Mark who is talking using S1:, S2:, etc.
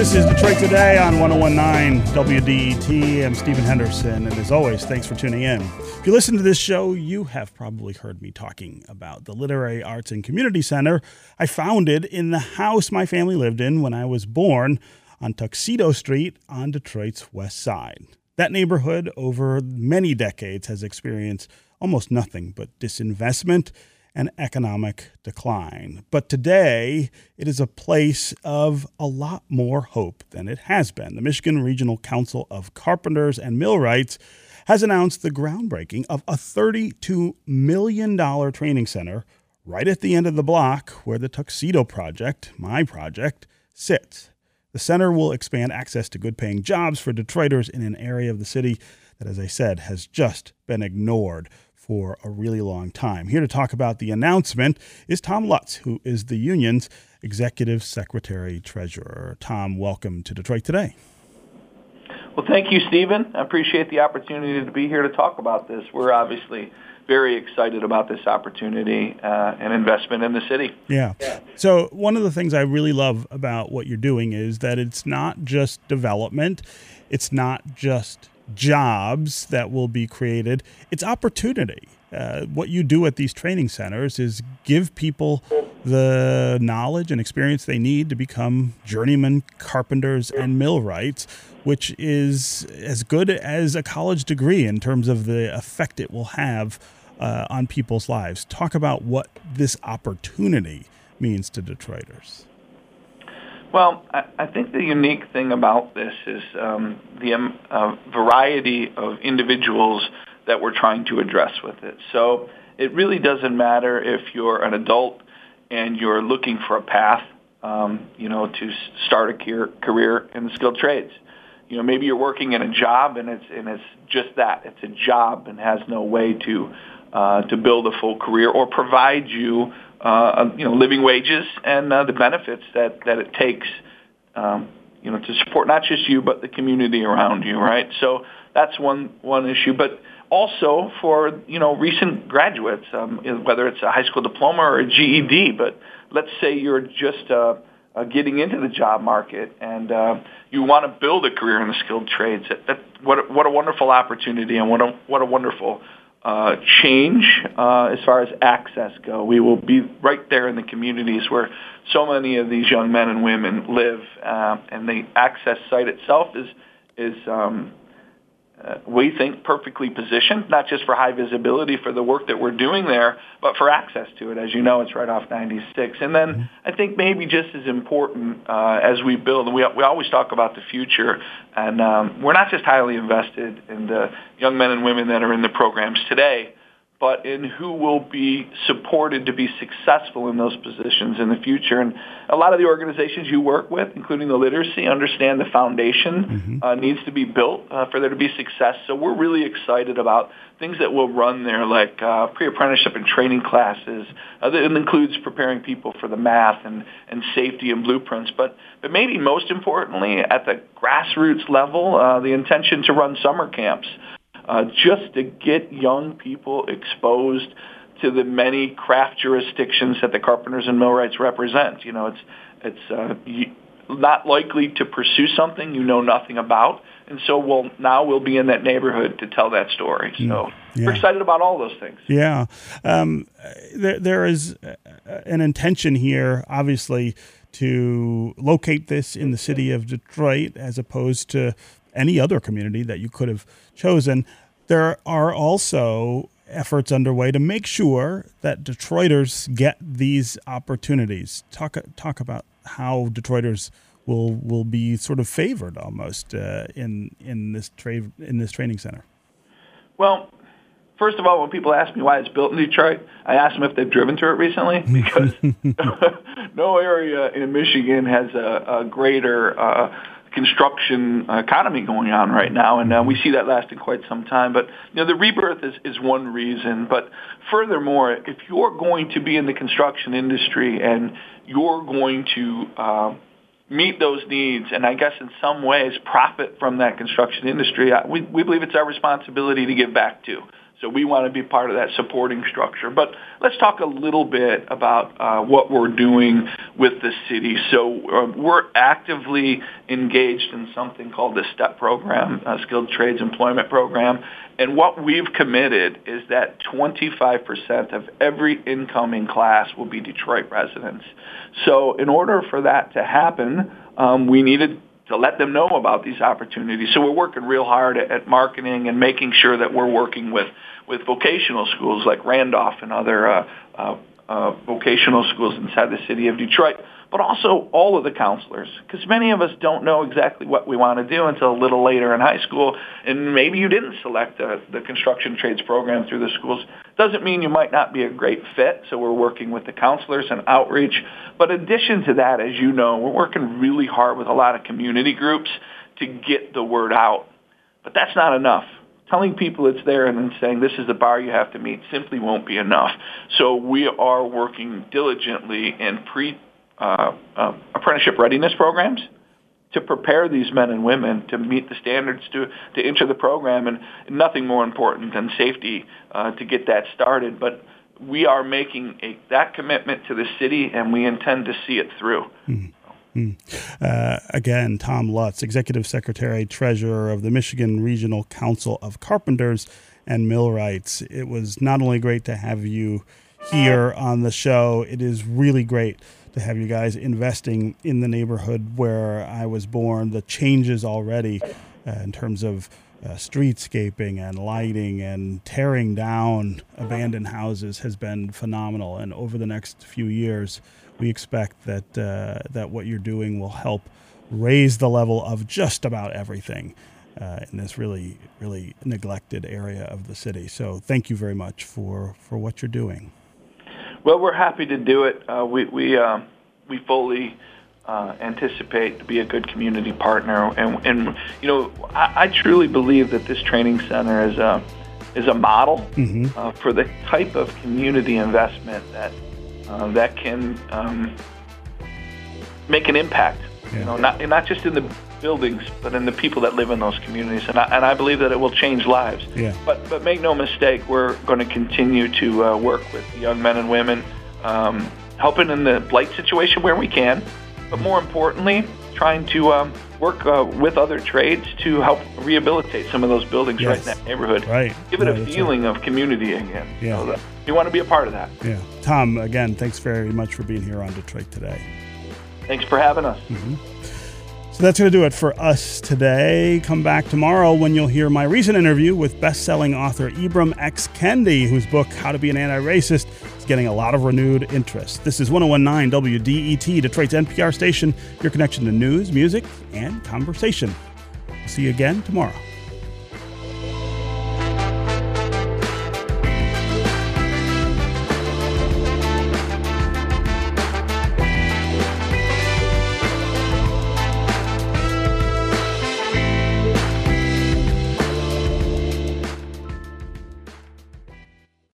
S1: This is Detroit Today on 1019 WDET. I'm Stephen Henderson, and as always, thanks for tuning in. If you listen to this show, you have probably heard me talking about the Literary Arts and Community Center I founded in the house my family lived in when I was born on Tuxedo Street on Detroit's west side. That neighborhood, over many decades, has experienced almost nothing but disinvestment and economic decline. But today, it is a place of a lot more hope than it has been. The Michigan Regional Council of Carpenters and Millwrights has announced the groundbreaking of a $32 million training center right at the end of the block where the Tuxedo Project, my project, sits. The center will expand access to good paying jobs for Detroiters in an area of the city that, as I said, has just been ignored for a really long time. Here to talk about the announcement is Tom Lutz, who is the union's executive secretary treasurer. Tom, welcome to Detroit Today.
S2: Well, thank you, Stephen. I appreciate the opportunity to be here to talk about this. We're obviously very excited about this opportunity uh, and investment in the city.
S1: Yeah. So, one of the things I really love about what you're doing is that it's not just development, it's not just jobs that will be created, it's opportunity. Uh, what you do at these training centers is give people the knowledge and experience they need to become journeyman carpenters and millwrights, which is as good as a college degree in terms of the effect it will have uh, on people's lives. Talk about what this opportunity means to Detroiters.
S2: Well, I, think the unique thing about this is um, the um, uh, variety of individuals that we're trying to address with it. So it really doesn't matter if you're an adult and you're looking for a path, um, you know, to start a career in the skilled trades. You know, maybe you're working in a job and it's and it's just that it's a job and has no way to uh, to build a full career or provide you uh, you know, living wages and uh, the benefits that, that it takes, um, you know, to support not just you but the community around you, right? So that's one one issue, but also for you know recent graduates, um, whether it's a high school diploma or a GED. But let's say you're just uh, uh, getting into the job market and uh, you want to build a career in the skilled trades. That, that, what a, what a wonderful opportunity and what a what a wonderful uh, change uh, as far as access go. We will be right there in the communities where so many of these young men and women live, uh, and the access site itself is is um, we think perfectly positioned, not just for high visibility for the work that we're doing there, but for access to it. As you know, it's right off 96. And then mm-hmm. I think maybe just as important uh, as we build, and we, we always talk about the future, and um, we're not just highly invested in the young men and women that are in the programs today, but in who will be supported to be successful in those positions in the future. And a lot of the organizations you work with, including the literacy, understand the foundation mm-hmm. uh, needs to be built uh, for there to be success. So we're really excited about things that will run there, like uh, pre-apprenticeship and training classes. Uh, it includes preparing people for the math and, and safety and blueprints. But, but maybe most importantly, at the grassroots level, uh, the intention to run summer camps uh, just to get young people exposed to the many craft jurisdictions that the carpenters and millwrights represent. You know, it's it's uh, you, not likely to pursue something you know nothing about, and so we'll now we'll be in that neighborhood to tell that story. So mm, yeah. we're excited about all those things.
S1: Yeah, um, there there is an intention here, obviously, to locate this in the city of Detroit as opposed to any other community that you could have chosen. There are also efforts underway to make sure that Detroiters get these opportunities. Talk talk about how Detroiters will will be sort of favored almost uh, in in this trade in this training center.
S2: Well, first of all, when people ask me why it's built in Detroit, I ask them if they've driven through it recently because no area in Michigan has a, a greater uh, construction economy going on right now, and uh, we see that lasting quite some time. But you know, the rebirth is, is one reason. But furthermore, if you're going to be in the construction industry and you're going to uh, meet those needs, and I guess in some ways profit from that construction industry, we, we believe it's our responsibility to give back to. So we want to be part of that supporting structure. But let's talk a little bit about uh, what we're doing with the city. So uh, we're actively engaged in something called the STEP program, uh, Skilled Trades Employment Program. And what we've committed is that 25% of every incoming class will be Detroit residents. So in order for that to happen, um, we needed to let them know about these opportunities. So we're working real hard at, at marketing and making sure that we're working with, with vocational schools like Randolph and other uh, uh, uh, vocational schools inside the city of Detroit but also all of the counselors, because many of us don't know exactly what we want to do until a little later in high school, and maybe you didn't select the, the construction trades program through the schools. Doesn't mean you might not be a great fit, so we're working with the counselors and outreach. But in addition to that, as you know, we're working really hard with a lot of community groups to get the word out. But that's not enough telling people it's there and then saying this is the bar you have to meet simply won't be enough. So we are working diligently in pre uh, uh, apprenticeship readiness programs to prepare these men and women to meet the standards to, to enter the program, and nothing more important than safety uh, to get that started. But we are making a, that commitment to the city, and we intend to see it through.
S1: Mm-hmm. Uh, again, Tom Lutz, Executive Secretary, Treasurer of the Michigan Regional Council of Carpenters and Millwrights. It was not only great to have you here on the show, it is really great to have you guys investing in the neighborhood where I was born. The changes already uh, in terms of uh, streetscaping and lighting and tearing down abandoned houses has been phenomenal. And over the next few years, we expect that uh, that what you're doing will help raise the level of just about everything. Uh, in this really, really neglected area of the city. So, thank you very much for, for what you're doing.
S2: Well, we're happy to do it. Uh, we we uh, we fully uh, anticipate to be a good community partner, and and you know I, I truly believe that this training center is a is a model mm-hmm. Uh, for the type of community investment that uh, that can um, make an impact. Yeah. You know, not not just in the buildings, but in the people that live in those communities. And I, and I believe that it will change lives.
S1: Yeah.
S2: But, but make no mistake, we're going to continue to uh, work with young men and women, um, helping in the blight situation where we can, but more importantly, trying to um, work uh, with other trades to help rehabilitate some of those buildings yes. right in that neighborhood.
S1: Right.
S2: Give it a feeling right. of community again.
S1: Yeah. So
S2: you want to be a part of that.
S1: Yeah. Tom, again, thanks very much for being here on Detroit Today.
S2: Thanks for having us.
S1: Mm-hmm. That's going to do it for us today. Come back tomorrow when you'll hear my recent interview with best-selling author Ibram X. Kendi, whose book How to Be an Anti-Racist is getting a lot of renewed interest. This is 1019 WDET, Detroit's NPR station, your connection to news, music, and conversation. See you again tomorrow.